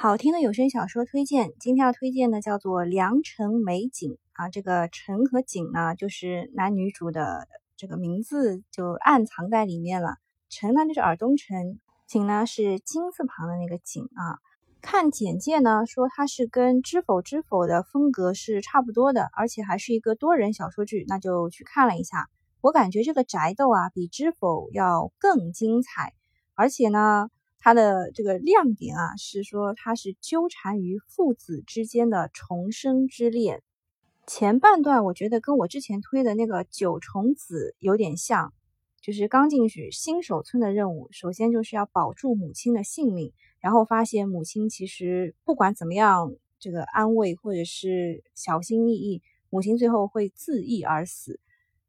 好听的有声小说推荐，今天要推荐的叫做《良辰美景》啊，这个“辰”和“景”呢，就是男女主的这个名字就暗藏在里面了。辰呢就是耳东辰，景呢是金字旁的那个景啊。看简介呢说它是跟《知否知否》的风格是差不多的，而且还是一个多人小说剧，那就去看了一下。我感觉这个宅斗啊比《知否》要更精彩，而且呢。它的这个亮点啊，是说它是纠缠于父子之间的重生之恋。前半段我觉得跟我之前推的那个九重子有点像，就是刚进去新手村的任务，首先就是要保住母亲的性命，然后发现母亲其实不管怎么样这个安慰或者是小心翼翼，母亲最后会自缢而死。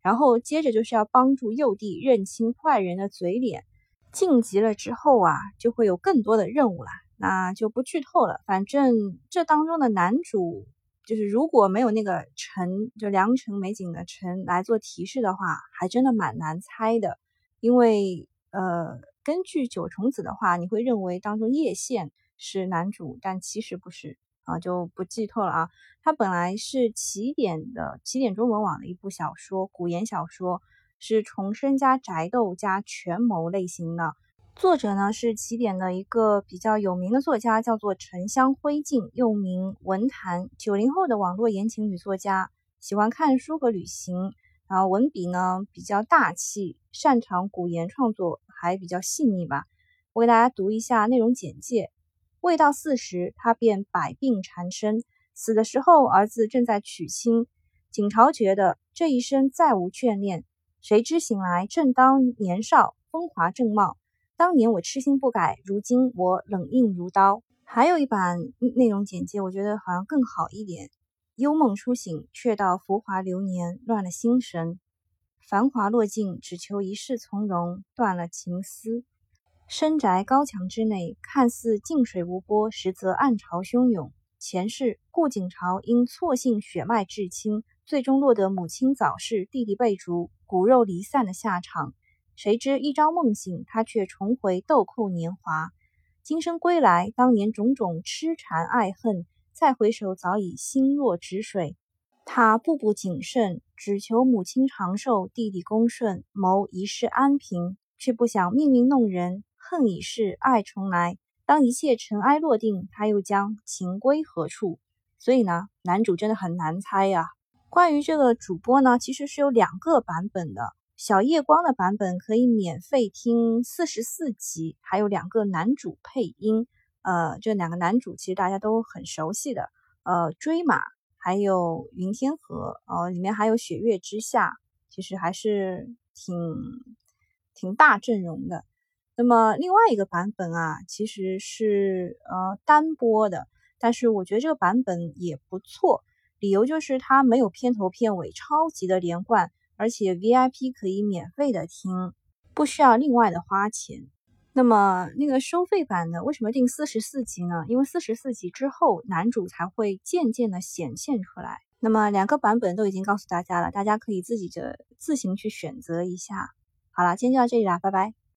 然后接着就是要帮助幼弟认清坏人的嘴脸。晋级了之后啊，就会有更多的任务了，那就不剧透了。反正这当中的男主，就是如果没有那个陈，就良辰美景的陈来做提示的话，还真的蛮难猜的。因为呃，根据九重子的话，你会认为当中叶县是男主，但其实不是啊，就不剧透了啊。它本来是起点的起点中文网的一部小说，古言小说。是重生加宅斗加权谋类型的，作者呢是起点的一个比较有名的作家，叫做沉香灰烬，又名文坛，九零后的网络言情女作家，喜欢看书和旅行，然后文笔呢比较大气，擅长古言创作，还比较细腻吧。我给大家读一下内容简介：未到四十，他便百病缠身，死的时候儿子正在娶亲，景朝觉得这一生再无眷恋。谁知醒来正当年少，风华正茂。当年我痴心不改，如今我冷硬如刀。还有一版内容简介，我觉得好像更好一点。幽梦初醒，却道浮华流年，乱了心神。繁华落尽，只求一世从容，断了情丝。深宅高墙之内，看似静水无波，实则暗潮汹涌。前世顾景朝因错信血脉至亲。最终落得母亲早逝、弟弟被逐、骨肉离散的下场。谁知一朝梦醒，他却重回豆蔻年华。今生归来，当年种种痴缠爱恨，再回首，早已心若止水。他步步谨慎，只求母亲长寿、弟弟恭顺，谋一世安平，却不想命运弄人，恨已逝，爱重来。当一切尘埃落定，他又将情归何处？所以呢，男主真的很难猜呀。关于这个主播呢，其实是有两个版本的。小夜光的版本可以免费听四十四集，还有两个男主配音。呃，这两个男主其实大家都很熟悉的，呃，追马还有云天河，呃，里面还有雪月之下，其实还是挺挺大阵容的。那么另外一个版本啊，其实是呃单播的，但是我觉得这个版本也不错。理由就是它没有片头片尾，超级的连贯，而且 VIP 可以免费的听，不需要另外的花钱。那么那个收费版的为什么定四十四集呢？因为四十四集之后男主才会渐渐的显现出来。那么两个版本都已经告诉大家了，大家可以自己的自行去选择一下。好了，今天就到这里啦，拜拜。